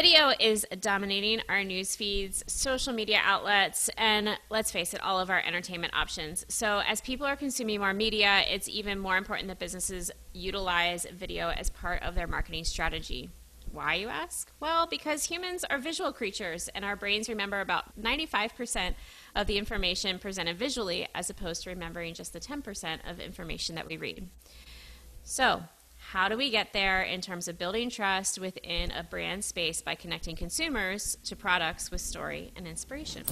Video is dominating our news feeds, social media outlets, and let's face it, all of our entertainment options. So, as people are consuming more media, it's even more important that businesses utilize video as part of their marketing strategy. Why, you ask? Well, because humans are visual creatures, and our brains remember about 95% of the information presented visually, as opposed to remembering just the 10% of information that we read. So, how do we get there in terms of building trust within a brand space by connecting consumers to products with story and inspiration?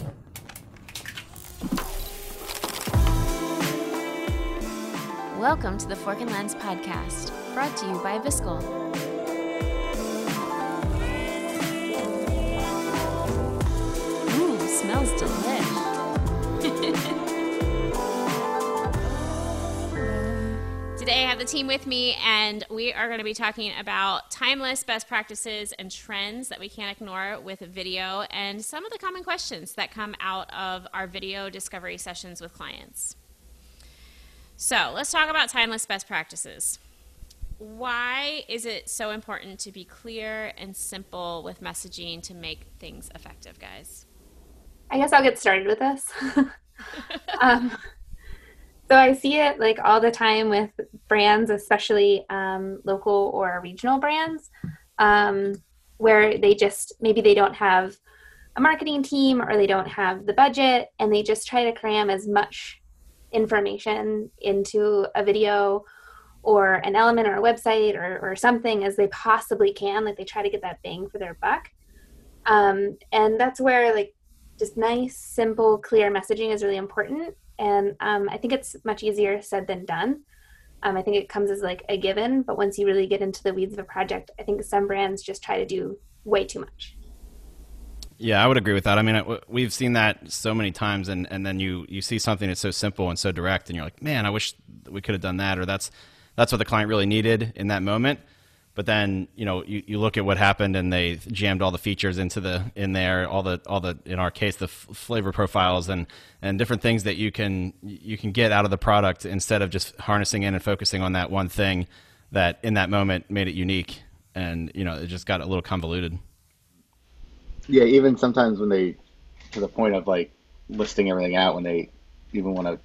Welcome to the Fork and Lens podcast, brought to you by Viscal. Today I have the team with me, and we are going to be talking about timeless best practices and trends that we can't ignore with video and some of the common questions that come out of our video discovery sessions with clients. So let's talk about timeless best practices. Why is it so important to be clear and simple with messaging to make things effective, guys? I guess I'll get started with this. um, so I see it like all the time with brands, especially um, local or regional brands, um, where they just maybe they don't have a marketing team or they don't have the budget, and they just try to cram as much information into a video or an element or a website or, or something as they possibly can. Like they try to get that bang for their buck. Um, and that's where like just nice, simple, clear messaging is really important and um, I think it's much easier said than done. Um, I think it comes as like a given, but once you really get into the weeds of a project, I think some brands just try to do way too much. Yeah, I would agree with that. I mean, we've seen that so many times, and, and then you, you see something that's so simple and so direct, and you're like, man, I wish we could have done that, or that's that's what the client really needed in that moment. But then you know you, you look at what happened and they jammed all the features into the in there all the all the in our case the f- flavor profiles and and different things that you can you can get out of the product instead of just harnessing in and focusing on that one thing that in that moment made it unique and you know it just got a little convoluted. Yeah, even sometimes when they to the point of like listing everything out when they even want to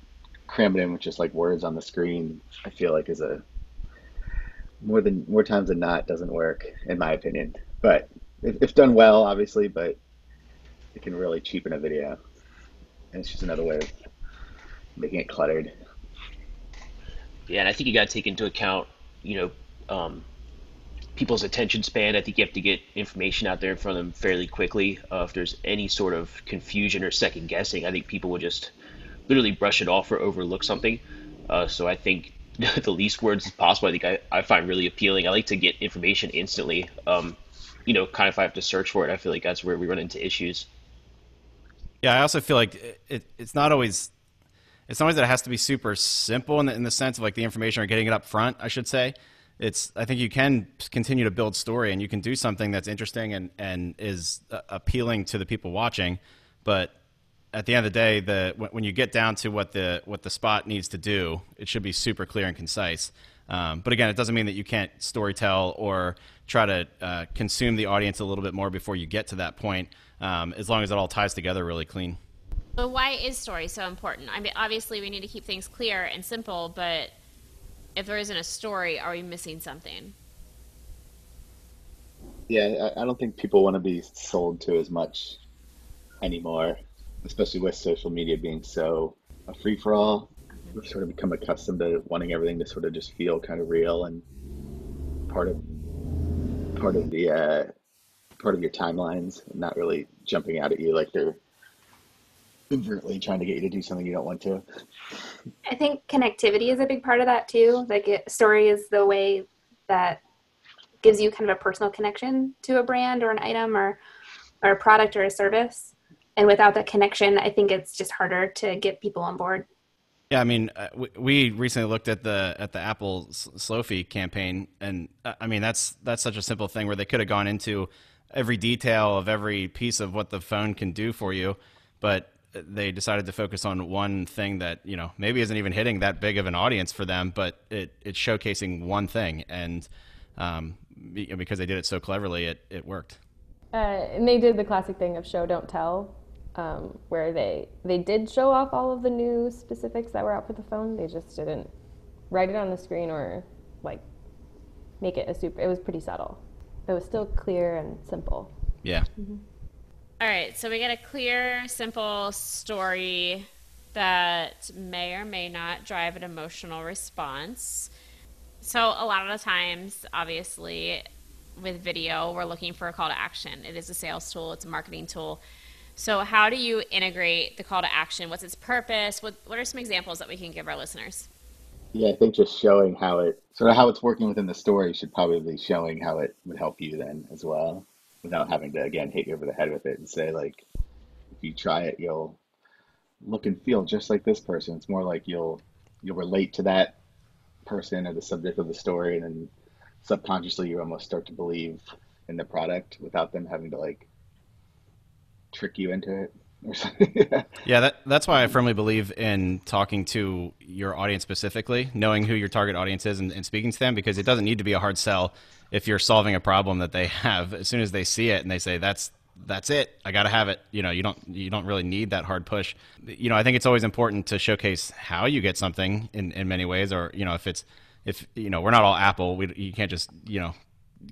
cram it in with just like words on the screen, I feel like is a more than more times than not doesn't work in my opinion. But if, if done well, obviously, but it can really cheapen a video, and it's just another way of making it cluttered. Yeah, and I think you got to take into account, you know, um, people's attention span. I think you have to get information out there in front of them fairly quickly. Uh, if there's any sort of confusion or second guessing, I think people will just literally brush it off or overlook something. Uh, so I think the least words as possible. I think I, I find really appealing. I like to get information instantly. Um, you know, kind of if I have to search for it, I feel like that's where we run into issues. Yeah, I also feel like it, it, it's not always it's not always that it has to be super simple in the, in the sense of like the information or getting it up front. I should say it's I think you can continue to build story and you can do something that's interesting and and is appealing to the people watching, but at the end of the day, the when you get down to what the what the spot needs to do, it should be super clear and concise. Um, but again, it doesn't mean that you can't storytell or try to uh, consume the audience a little bit more before you get to that point, um, as long as it all ties together really clean. So why is story so important? I mean, obviously we need to keep things clear and simple, but if there isn't a story, are we missing something? Yeah, I don't think people want to be sold to as much anymore especially with social media being so a free for all. We've sort of become accustomed to wanting everything to sort of just feel kind of real and part of part of the uh, part of your timelines, and not really jumping out at you like they're overtly trying to get you to do something you don't want to. I think connectivity is a big part of that too. Like it, story is the way that gives you kind of a personal connection to a brand or an item or or a product or a service and without that connection i think it's just harder to get people on board. Yeah, I mean, uh, we, we, recently looked at the at the Apple Slofie campaign, and uh, I mean that's that's such a simple thing where they could have gone into every detail of every piece of what the phone can do for you, but they decided to focus on one thing that you know maybe isn't even hitting that big of an audience for them, but it it's showcasing one thing, and um, because they did it so cleverly, it it worked. Uh, and they did the classic thing of show don't tell, um, where they they did show off all of the new specifics that were out for the phone. They just didn't write it on the screen or like make it a super. It was pretty subtle. It was still clear and simple. Yeah. All right, so we get a clear, simple story that may or may not drive an emotional response. So, a lot of the times, obviously, with video, we're looking for a call to action. It is a sales tool, it's a marketing tool. So, how do you integrate the call to action? What's its purpose? What, what are some examples that we can give our listeners? Yeah, I think just showing how it sort of how it's working within the story should probably be showing how it would help you then as well, without having to again hit you over the head with it and say like, if you try it, you'll look and feel just like this person. It's more like you'll you'll relate to that person or the subject of the story, and then subconsciously you almost start to believe in the product without them having to like trick you into it or something. Yeah, that, that's why I firmly believe in talking to your audience specifically, knowing who your target audience is and, and speaking to them because it doesn't need to be a hard sell if you're solving a problem that they have. As soon as they see it and they say, that's that's it. I got to have it. You know, you don't you don't really need that hard push. You know, I think it's always important to showcase how you get something in, in many ways, or you know, if it's if you know we're not all Apple, we you can't just you know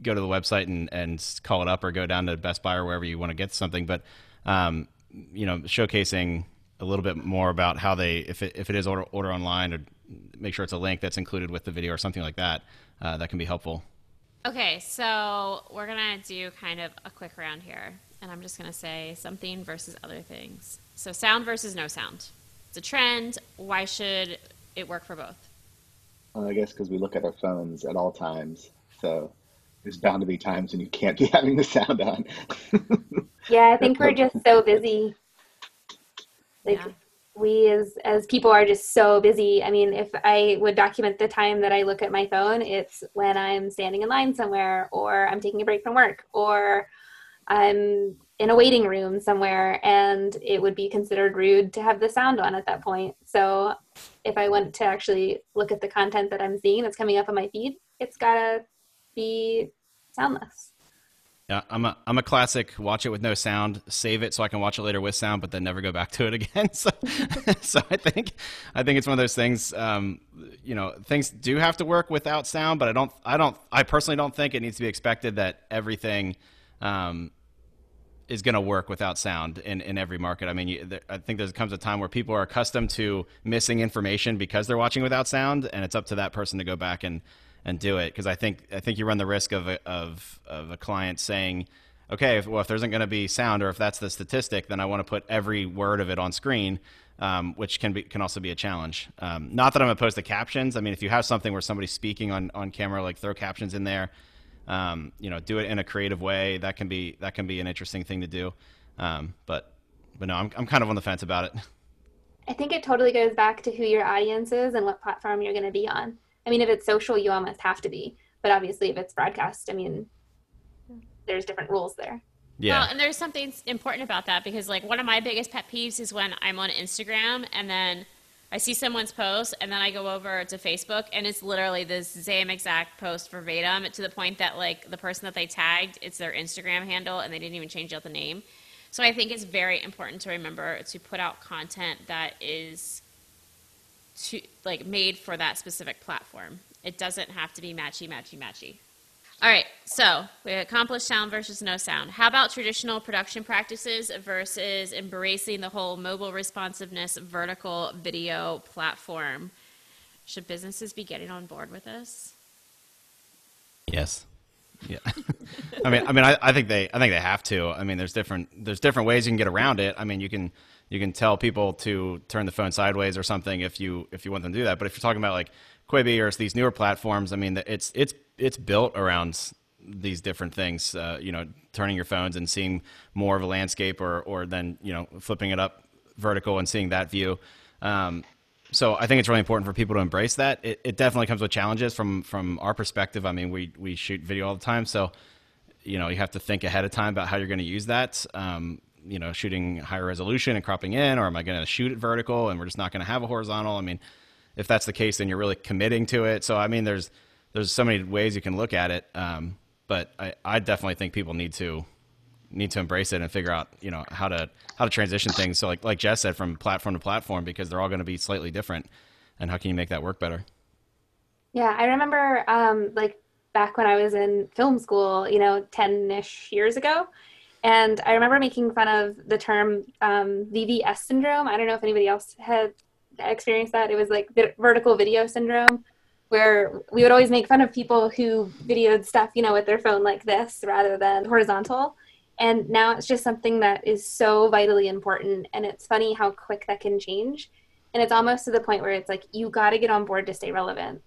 go to the website and and call it up or go down to Best Buy or wherever you want to get something, but um, you know, showcasing a little bit more about how they if it if it is order order online or make sure it's a link that's included with the video or something like that, uh, that can be helpful. Okay, so we're going to do kind of a quick round here. And I'm just going to say something versus other things. So, sound versus no sound. It's a trend. Why should it work for both? Well, I guess because we look at our phones at all times, so there's bound to be times when you can't be having the sound on. Yeah, I think we're just so busy. Like Yeah. we as as people are just so busy. I mean, if I would document the time that I look at my phone, it's when I'm standing in line somewhere or I'm taking a break from work or I'm in a waiting room somewhere and it would be considered rude to have the sound on at that point. So if I want to actually look at the content that I'm seeing that's coming up on my feed, it's got to be soundless. Yeah, I'm a I'm a classic. Watch it with no sound, save it so I can watch it later with sound, but then never go back to it again. So, so I think I think it's one of those things. Um, you know, things do have to work without sound, but I don't I don't I personally don't think it needs to be expected that everything um, is going to work without sound in, in every market. I mean, you, there, I think there comes a time where people are accustomed to missing information because they're watching without sound, and it's up to that person to go back and and do it because I think I think you run the risk of a, of of a client saying, okay, well if there isn't going to be sound or if that's the statistic, then I want to put every word of it on screen, um, which can be can also be a challenge. Um, not that I'm opposed to captions. I mean, if you have something where somebody's speaking on on camera, like throw captions in there. Um, you know, do it in a creative way. That can be that can be an interesting thing to do. Um, but but no, I'm I'm kind of on the fence about it. I think it totally goes back to who your audience is and what platform you're going to be on. I mean, if it's social, you almost have to be. But obviously, if it's broadcast, I mean, there's different rules there. Yeah. Well, and there's something important about that because, like, one of my biggest pet peeves is when I'm on Instagram and then I see someone's post and then I go over to Facebook and it's literally the same exact post verbatim to the point that, like, the person that they tagged, it's their Instagram handle and they didn't even change out the name. So I think it's very important to remember to put out content that is to like made for that specific platform. It doesn't have to be matchy, matchy, matchy. All right, so we accomplished sound versus no sound. How about traditional production practices versus embracing the whole mobile responsiveness vertical video platform? Should businesses be getting on board with this? Yes. Yeah. I mean, I mean, I, I think they, I think they have to. I mean, there's different, there's different ways you can get around it. I mean, you can, you can tell people to turn the phone sideways or something if you, if you want them to do that. But if you're talking about like Quibi or these newer platforms, I mean, it's, it's, it's built around these different things. Uh, you know, turning your phones and seeing more of a landscape, or, or then you know, flipping it up vertical and seeing that view. Um, so I think it's really important for people to embrace that. It, it definitely comes with challenges from from our perspective. I mean, we we shoot video all the time, so you know you have to think ahead of time about how you're going to use that. Um, you know, shooting higher resolution and cropping in, or am I going to shoot it vertical and we're just not going to have a horizontal? I mean, if that's the case, then you're really committing to it. So I mean, there's there's so many ways you can look at it, um, but I, I definitely think people need to need to embrace it and figure out you know how to how to transition things. So like like Jess said, from platform to platform because they're all going to be slightly different. And how can you make that work better? Yeah, I remember um, like back when I was in film school, you know, 10 ish years ago. And I remember making fun of the term um, VVS syndrome. I don't know if anybody else had experienced that. It was like the vertical video syndrome, where we would always make fun of people who videoed stuff, you know, with their phone like this rather than horizontal. And now it's just something that is so vitally important. And it's funny how quick that can change. And it's almost to the point where it's like, you got to get on board to stay relevant.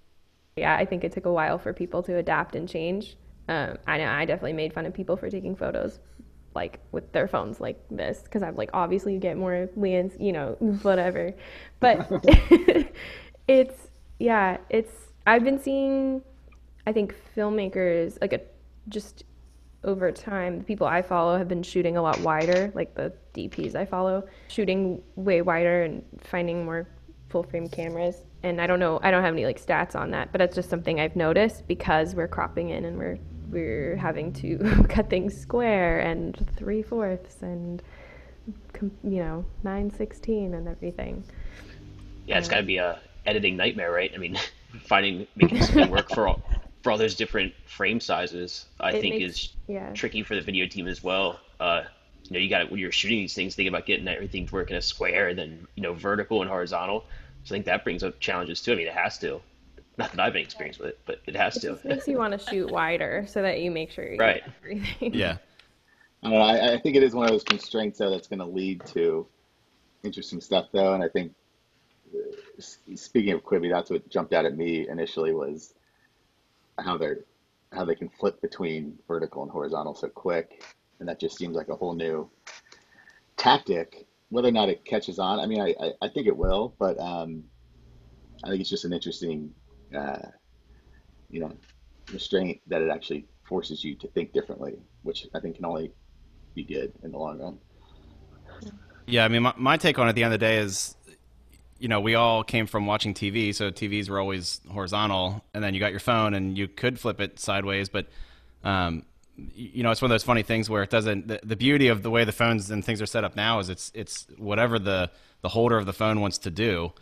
Yeah, I think it took a while for people to adapt and change. Um, I know I definitely made fun of people for taking photos like with their phones like this because I'm like obviously you get more lens, you know, whatever. But it's yeah, it's I've been seeing I think filmmakers like a just over time the people I follow have been shooting a lot wider, like the DPs I follow, shooting way wider and finding more full frame cameras. And I don't know, I don't have any like stats on that, but it's just something I've noticed because we're cropping in and we're we're having to cut things square and three fourths and you know nine sixteen and everything. Yeah, it's got to be a editing nightmare, right? I mean, finding making something work for all for all those different frame sizes, I It think makes- is yeah. tricky for the video team as well. Uh, you know, you got when you're shooting these things, think about getting everything to work in a square, and then you know, vertical and horizontal. So I think that brings up challenges too. I mean, it has to. Not that I've been experienced with it, but it has to. It makes you want to shoot wider so that you make sure you Right. get everything. Yeah. I, don't know, I, I think it is one of those constraints though that's going to lead to interesting stuff though, and I think uh, speaking of Quibi, that's what jumped out at me initially was how they're how they can flip between vertical and horizontal so quick, and that just seems like a whole new tactic. Whether or not it catches on, I mean, I, I, I think it will, but um, I think it's just an interesting, uh, you know, restraint that it actually forces you to think differently, which I think can only be good in the long run. Yeah, I mean, my, my take on it at the end of the day is, you know, we all came from watching TV, so TVs were always horizontal, and then you got your phone, and you could flip it sideways, but, um, you know, it's one of those funny things where it doesn't. The, the beauty of the way the phones and things are set up now is it's it's whatever the the holder of the phone wants to do,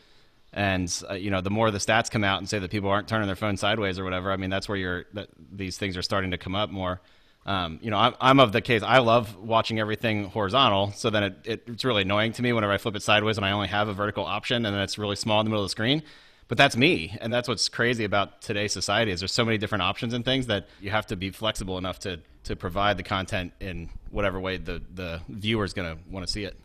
and uh, you know, the more the stats come out and say that people aren't turning their phone sideways or whatever, I mean, that's where you're that these things are starting to come up more. Um, you know, I'm, I'm of the case. I love watching everything horizontal. So then it, it, it's really annoying to me whenever I flip it sideways and I only have a vertical option, and then it's really small in the middle of the screen. But that's me, and that's what's crazy about today's society is there's so many different options and things that you have to be flexible enough to to provide the content in whatever way the the viewer is going to want to see it.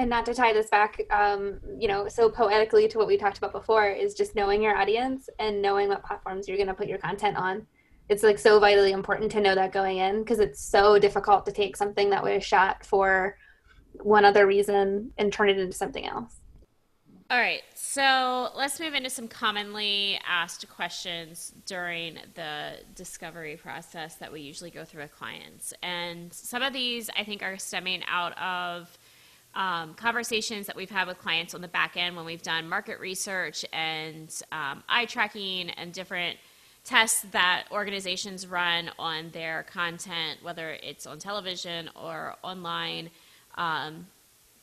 And not to tie this back, um, you know, so poetically to what we talked about before is just knowing your audience and knowing what platforms you're going to put your content on. It's like so vitally important to know that going in because it's so difficult to take something that was shot for one other reason and turn it into something else. All right, so let's move into some commonly asked questions during the discovery process that we usually go through with clients. And some of these I think are stemming out of um, conversations that we've had with clients on the back end when we've done market research and um, eye tracking and different tests that organizations run on their content, whether it's on television or online. Um,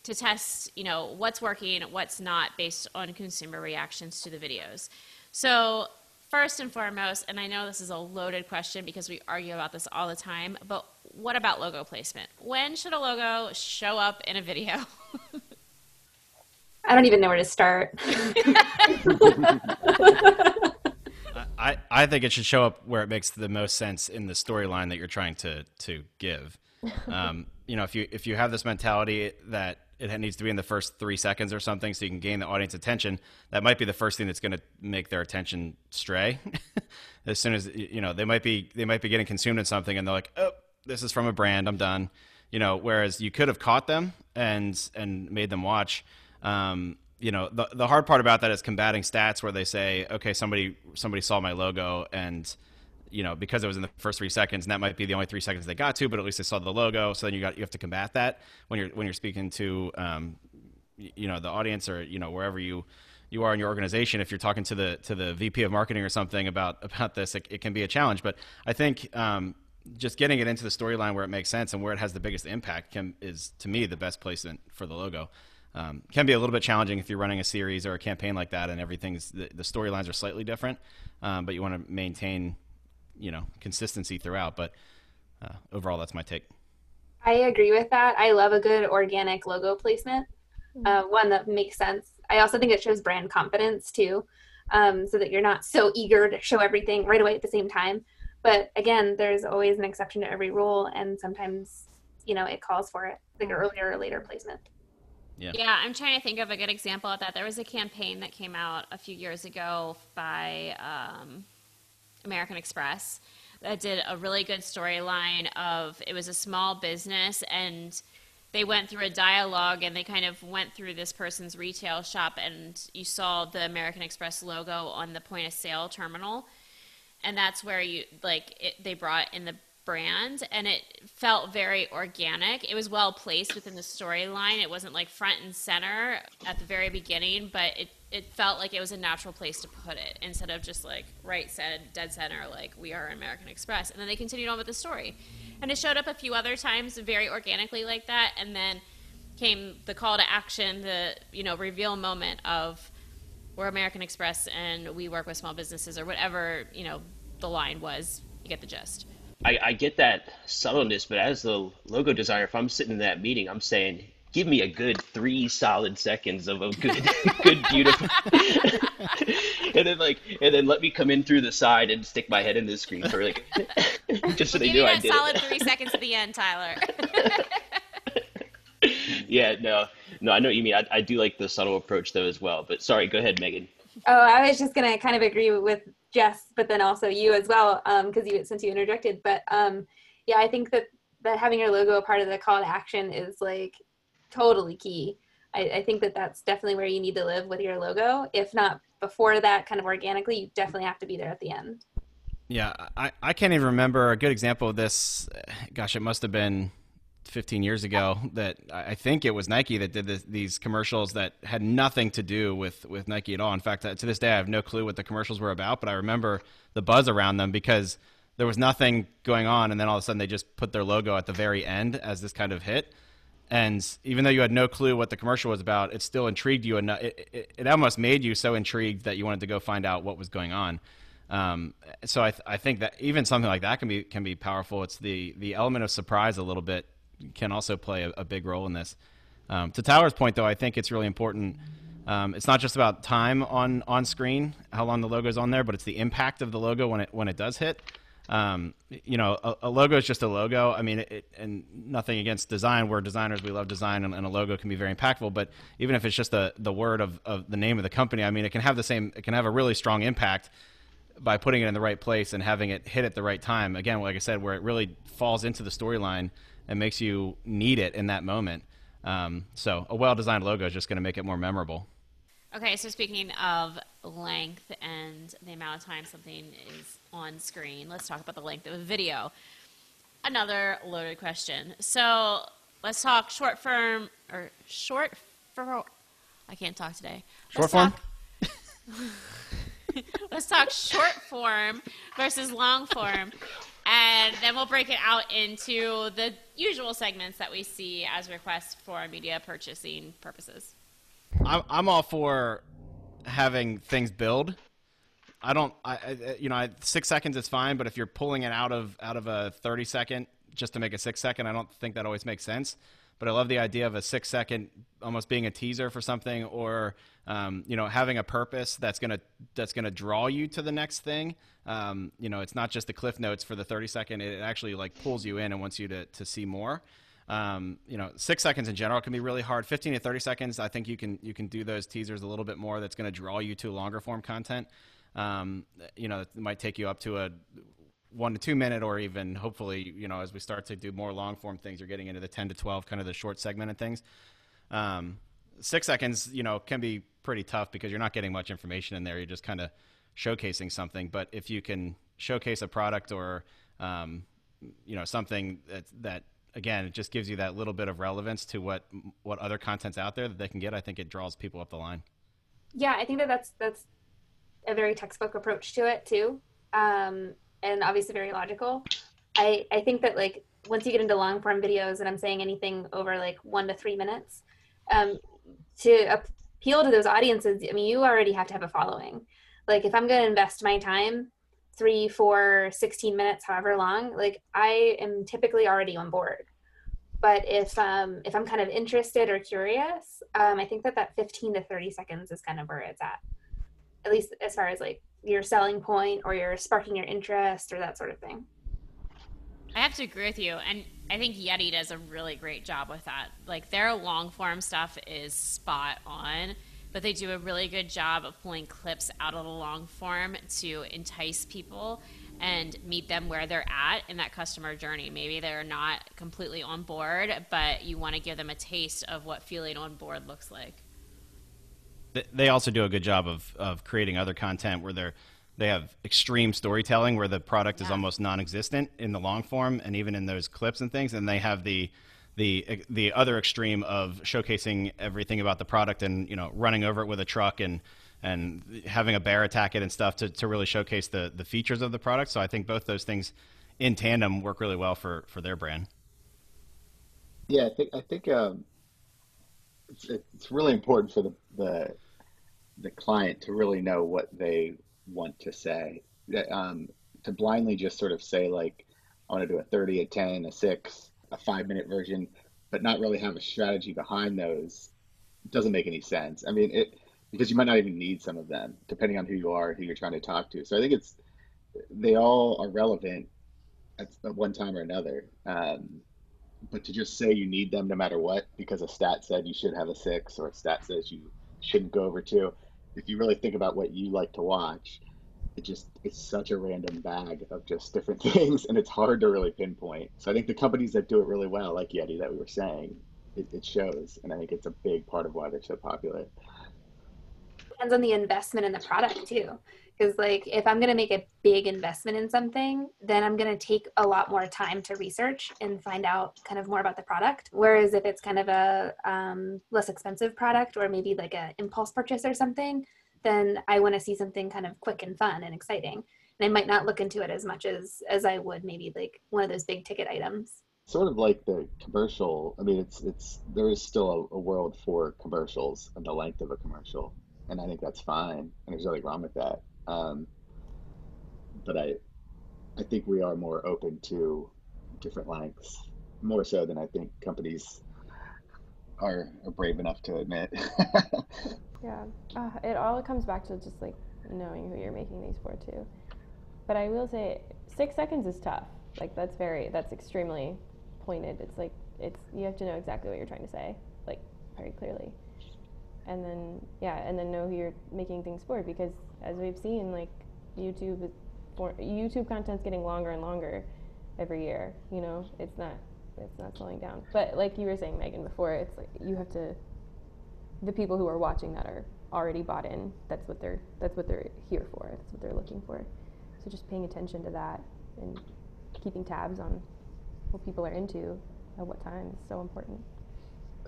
to test, you know, what's working, what's not based on consumer reactions to the videos. So, first and foremost, and I know this is a loaded question because we argue about this all the time, but what about logo placement? When should a logo show up in a video? I don't even know where to start. I, I think it should show up where it makes the most sense in the storyline that you're trying to to give. Um, you know, if you if you have this mentality that it needs to be in the first three seconds or something, so you can gain the audience attention, that might be the first thing that's going to make their attention stray. as soon as you know, they might be they might be getting consumed in something, and they're like, oh, this is from a brand, I'm done. You know, whereas you could have caught them and and made them watch. Um, you know the the hard part about that is combating stats where they say okay somebody somebody saw my logo and you know because it was in the first three seconds and that might be the only three seconds they got to but at least they saw the logo. So then you got you have to combat that when you're when you're speaking to um, you know the audience or you know wherever you you are in your organization. If you're talking to the to the VP of marketing or something about about this it, it can be a challenge. But I think um, just getting it into the storyline where it makes sense and where it has the biggest impact can, is to me the best placement for the logo. Um, can be a little bit challenging if you're running a series or a campaign like that, and everything's the, the storylines are slightly different, um, but you want to maintain, you know, consistency throughout. But uh, overall, that's my take. I agree with that. I love a good organic logo placement, uh, one that makes sense. I also think it shows brand confidence too, um, so that you're not so eager to show everything right away at the same time. But again, there's always an exception to every rule, and sometimes, you know, it calls for it, like earlier or later placement. Yeah. Yeah, I'm trying to think of a good example of that. There was a campaign that came out a few years ago by um, American Express that did a really good storyline of it was a small business and they went through a dialogue and they kind of went through this person's retail shop and you saw the American Express logo on the point of sale terminal. And that's where you like it, they brought in the brand and it felt very organic. It was well placed within the storyline. It wasn't like front and center at the very beginning but it, it felt like it was a natural place to put it instead of just like right said dead center like we are american express and then they continued on with the story and it showed up a few other times very organically like that and then came the call to action the you know reveal moment of we're American Express and we work with small businesses or whatever you know the line was. You get the gist. I, I get that subtleness, but as the logo designer, if I'm sitting in that meeting, I'm saying, give me a good three solid seconds of a good, good, beautiful, and then like, and then let me come in through the side and stick my head in the screen for like, just so they Give know me I that did solid it. three seconds at the end, Tyler. Yeah, no, no, I know what you mean. I, I do like the subtle approach though as well. But sorry, go ahead, Megan. Oh, I was just gonna kind of agree with Jess, but then also you as well, because you since you interjected. But um, yeah, I think that that having your logo a part of the call to action is like totally key. I, I think that that's definitely where you need to live with your logo. If not before that, kind of organically, you definitely have to be there at the end. Yeah, I, I can't even remember a good example of this. Gosh, it must have been 15 years ago that I think it was Nike that did this, these commercials that had nothing to do with, with Nike at all. In fact, uh, to this day, I have no clue what the commercials were about, but I remember the buzz around them because there was nothing going on. And then all of a sudden, they just put their logo at the very end as this kind of hit. And even though you had no clue what the commercial was about, it still intrigued you enough. It, it, it almost made you so intrigued that you wanted to go find out what was going on. Um, so I, th- I think that even something like that can be can be powerful. It's the the element of surprise a little bit can also play a, a big role in this. Um, to Tyler's point, though, I think it's really important. Um, it's not just about time on on screen, how long the logo is on there, but it's the impact of the logo when it when it does hit. Um, you know, a, a, logo is just a logo. I mean, it, and nothing against design. We're designers; we love design, and, and, a logo can be very impactful. But even if it's just the the word of, of the name of the company, I mean, it can have the same. It can have a really strong impact by putting it in the right place and having it hit at the right time. Again, like I said, where it really falls into the storyline and makes you need it in that moment. Um, so a well-designed logo is just going to make it more memorable. Okay, so speaking of length and the amount of time something is on screen, let's talk about the length of a video. Another loaded question. So let's talk short form or short form. I can't talk today. Short Let's form. talk- let's talk short form versus long form, and then we'll break it out into the usual segments that we see as requests for media purchasing purposes. I'm, I'm all for having things build. I don't, I, I you know, I, six seconds is fine, but if you're pulling it out of out of a 30 second just to make a six second, I don't think that always makes sense. But I love the idea of a six second almost being a teaser for something, or um, you know, having a purpose that's gonna that's gonna draw you to the next thing. Um, you know, it's not just the cliff notes for the 30 second; it actually like pulls you in and wants you to to see more. Um, you know, six seconds in general can be really hard. 15 to 30 seconds, I think you can you can do those teasers a little bit more. That's going to draw you to longer form content. Um, you know, it might take you up to a one to two minute, or even hopefully, you know, as we start to do more long form things, you're getting into the 10 to 12, kind of the short segmented things. Um, six seconds, you know, can be pretty tough because you're not getting much information in there. You're just kind of showcasing something. But if you can showcase a product or, um, you know, something that that again, it just gives you that little bit of relevance to what what other content's out there that they can get. I think it draws people up the line. Yeah, I think that that's that's a very textbook approach to it too, um, and obviously very logical. I, I think that like once you get into long form videos and I'm saying anything over like one to three minutes, um, to appeal to those audiences, I mean, you already have to have a following. Like if I'm going to invest my time, three, four, 16 minutes, however long, like I am typically already on board. But if um, if I'm kind of interested or curious, um, I think that that 15 to 30 seconds is kind of where it's at. At least as far as like your selling point or you're sparking your interest or that sort of thing. I have to agree with you, and I think Yeti does a really great job with that. Like their long form stuff is spot on, but they do a really good job of pulling clips out of the long form to entice people and meet them where they're at in that customer journey. Maybe they're not completely on board, but you want to give them a taste of what feeling on board looks like. They also do a good job of, of creating other content where they're they have extreme storytelling where the product yeah. is almost non-existent in the long form and even in those clips and things and they have the the the other extreme of showcasing everything about the product and you know running over it with a truck and and having a bear attack it and stuff to, to really showcase the the features of the product so i think both those things in tandem work really well for for their brand yeah i think i think um, it's, it's really important for the, the the client to really know what they want to say. Um, to blindly just sort of say like, I want to do a 30, a 10, a six, a five minute version, but not really have a strategy behind those doesn't make any sense. I mean, it because you might not even need some of them depending on who you are, who you're trying to talk to. So I think it's they all are relevant at one time or another. Um, but to just say you need them no matter what because a stat said you should have a six or a stat says you shouldn't go over two if you really think about what you like to watch, it just it's such a random bag of just different things, and it's hard to really pinpoint. So I think the companies that do it really well, like Yeti that we were saying, it, it shows, and I think it's a big part of why they're so popular. Depends on the investment in the product too. Because like if i'm going to make a big investment in something then i'm going to take a lot more time to research and find out kind of more about the product. Whereas if it's kind of a um, less expensive product or maybe like a impulse purchase or something then i want to see something kind of quick and fun and exciting. And i might not look into it as much as as i would maybe like one of those big ticket items. Sort of like the commercial i mean it's it's there is still a, a world for commercials and the length of a commercial and i think that's fine and there's nothing wrong with that um, but I, I think we are more open to different lengths, more so than I think companies are, are brave enough to admit. yeah, uh, it all comes back to just like knowing who you're making these for too. But I will say, six seconds is tough. Like that's very, that's extremely pointed. It's like it's you have to know exactly what you're trying to say, like very clearly and then yeah, and then know who you're making things for because as we've seen, like YouTube is for YouTube content's getting longer and longer every year. You know, it's not it's not slowing down. But like you were saying, Megan, before, it's like you have to the people who are watching that are already bought in. That's what they're that's what they're here for. That's what they're looking for. So just paying attention to that and keeping tabs on what people are into at what time is so important.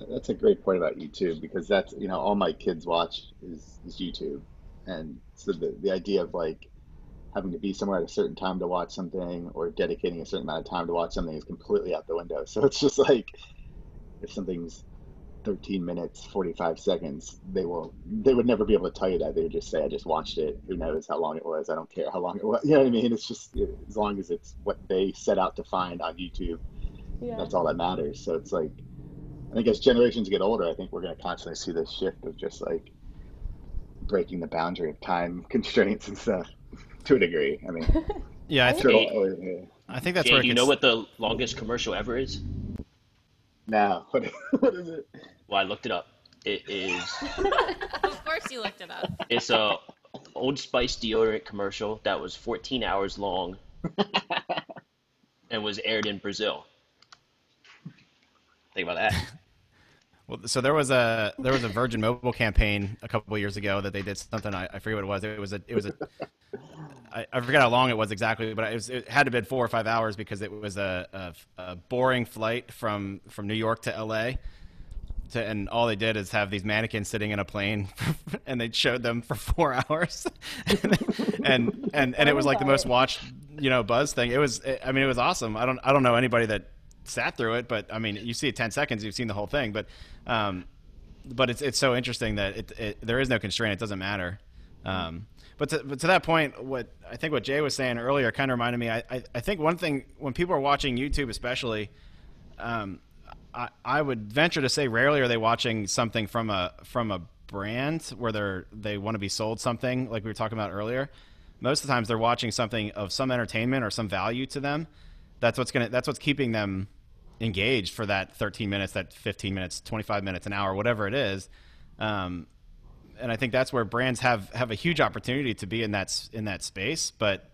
That's a great point about YouTube because that's you know all my kids watch is, is YouTube, and so the the idea of like having to be somewhere at a certain time to watch something or dedicating a certain amount of time to watch something is completely out the window. So it's just like if something's 13 minutes 45 seconds they will they would never be able to tell you that. They would just say i just watched it. Who knows how long it was? I don't care how long it was. You know what i mean? It's just as long as it's what they set out to find on youtube yeah. that's all that matters. So it's like I think as generations get older, I think we're going to constantly see this shift of just like breaking the boundary of time constraints and stuff to a degree. I mean, yeah, I, think, always, oh, yeah. I think that's Jay, where. Do you know what the longest commercial ever is? No, what, what is it? Well, I looked it up. It is. of course, you looked it up. It's a Old Spice deodorant commercial that was 14 hours long and was aired in Brazil. Think about that. Well, so there was a there was a Virgin Mobile campaign a couple of years ago that they did something. I, I forget what it was. It was a it was a I, I forget how long it was exactly, but it, was, it had to be four or five hours because it was a, a, a boring flight from from New York to L.A. to, and all they did is have these mannequins sitting in a plane, and they showed them for four hours, and and and it was like the most watched, you know, buzz thing. It was, I mean, it was awesome. I don't I don't know anybody that sat through it, but I mean, you see it ten seconds, you've seen the whole thing, but um, but it's it's so interesting that it, it there is no constraint. It doesn't matter. Um, but to, but to that point, what I think what Jay was saying earlier kind of reminded me. I, I, I think one thing when people are watching YouTube, especially, um, I, I would venture to say rarely are they watching something from a from a brand where they're they want to be sold something like we were talking about earlier. Most of the times they're watching something of some entertainment or some value to them. That's what's gonna that's what's keeping them engaged for that 13 minutes, that 15 minutes, 25 minutes, an hour, whatever it is. Um, and I think that's where brands have have a huge opportunity to be in that in that space, but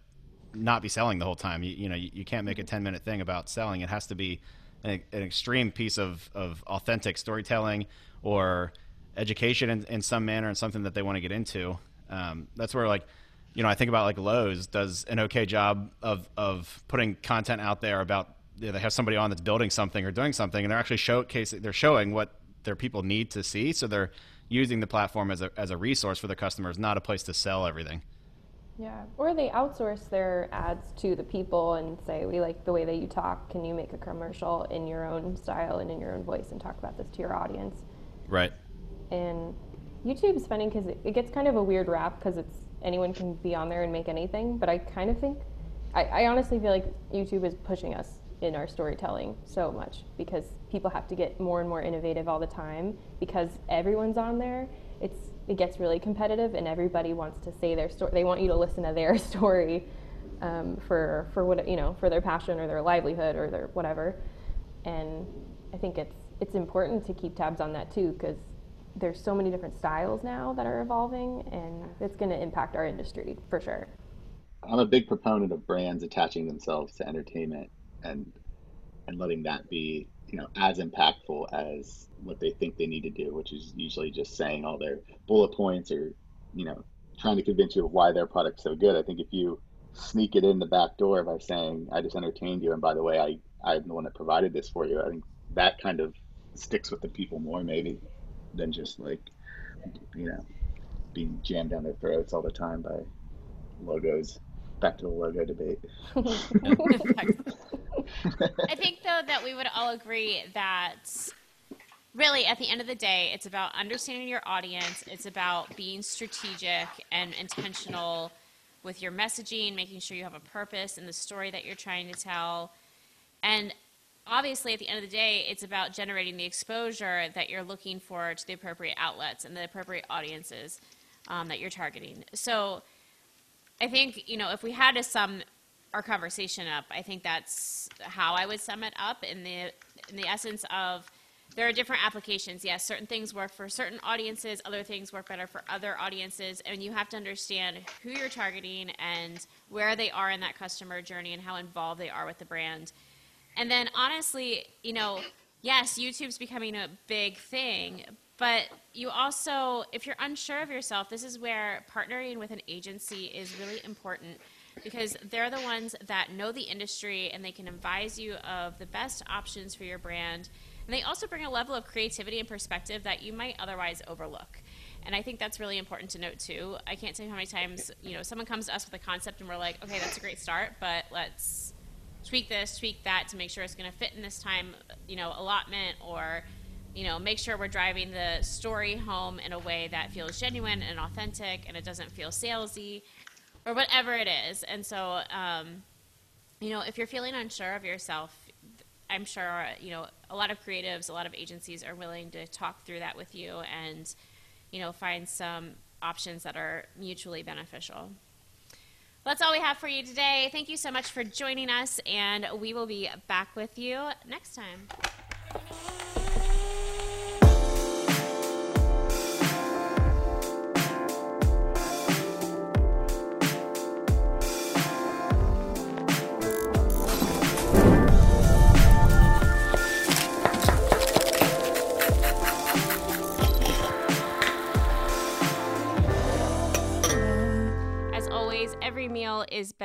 not be selling the whole time. You, you know, you, you, can't make a 10 minute thing about selling. It has to be an, an extreme piece of, of authentic storytelling or education in, in some manner and something that they want to get into. Um, that's where like, you know, I think about like Lowe's does an okay job of, of putting content out there about, you know, they have somebody on that's building something or doing something and they're actually showcasing, they're showing what their people need to see. So they're using the platform as a, as a resource for the customers, not a place to sell everything. Yeah, or they outsource their ads to the people and say, "We like the way that you talk. Can you make a commercial in your own style and in your own voice and talk about this to your audience?" Right. And YouTube's funny because it, it, gets kind of a weird rap because it's anyone can be on there and make anything. But I kind of think, I, I honestly feel like YouTube is pushing us in our storytelling so much because people have to get more and more innovative all the time because everyone's on there. It's it gets really competitive and everybody wants to say their story. They want you to listen to their story um, for for what you know for their passion or their livelihood or their whatever. And I think it's it's important to keep tabs on that too because there's so many different styles now that are evolving and it's going to impact our industry for sure. I'm a big proponent of brands attaching themselves to entertainment and and letting that be you know as impactful as what they think they need to do, which is usually just saying all their bullet points or you know trying to convince you of why their product's so good. I think if you sneak it in the back door by saying I just entertained you, and by the way, I I'm the one that provided this for you. I think that kind of sticks with the people more maybe than just like you know being jammed down their throats all the time by logos back to the logo debate. I think though that we would all agree that really at the end of the day it's about understanding your audience, it's about being strategic and intentional with your messaging, making sure you have a purpose in the story that you're trying to tell. And obviously at the end of the day it's about generating the exposure that you're looking for to the appropriate outlets and the appropriate audiences um, that you're targeting. So I think, you know, if we had to sum our conversation up, I think that's how I would sum it up in the in the essence of there are different applications. Yes, certain things work for certain audiences, other things work better for other audiences, and you have to understand who you're targeting and where they are in that customer journey and how involved they are with the brand. And then honestly, you know, yes, YouTube's becoming a big thing, but you also, if you're unsure of yourself, this is where partnering with an agency is really important because they're the ones that know the industry and they can advise you of the best options for your brand. And they also bring a level of creativity and perspective that you might otherwise overlook. And I think that's really important to note too. I can't you how many times, you know, someone comes to us with a concept and we're like, okay, that's a great start, but let's tweak this, tweak that to make sure it's going to fit in this time, you know, allotment or you know, make sure we're driving the story home in a way that feels genuine and authentic and it doesn't feel salesy or whatever it is. And so, um, you know, if you're feeling unsure of yourself, I'm sure, you know, a lot of creatives, a lot of agencies are willing to talk through that with you and, you know, find some options that are mutually beneficial. That's all we have for you today. Thank you so much for joining us, and we will be back with you next time.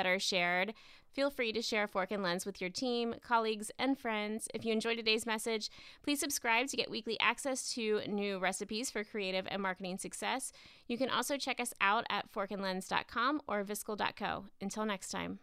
Is better shared. Feel free to share Fork and Lens with your team, colleagues, and friends. If you enjoyed today's message, please subscribe to get weekly access to new recipes for creative and marketing success. You can also check us out at forkandlens.com or viskel.co. Until next time.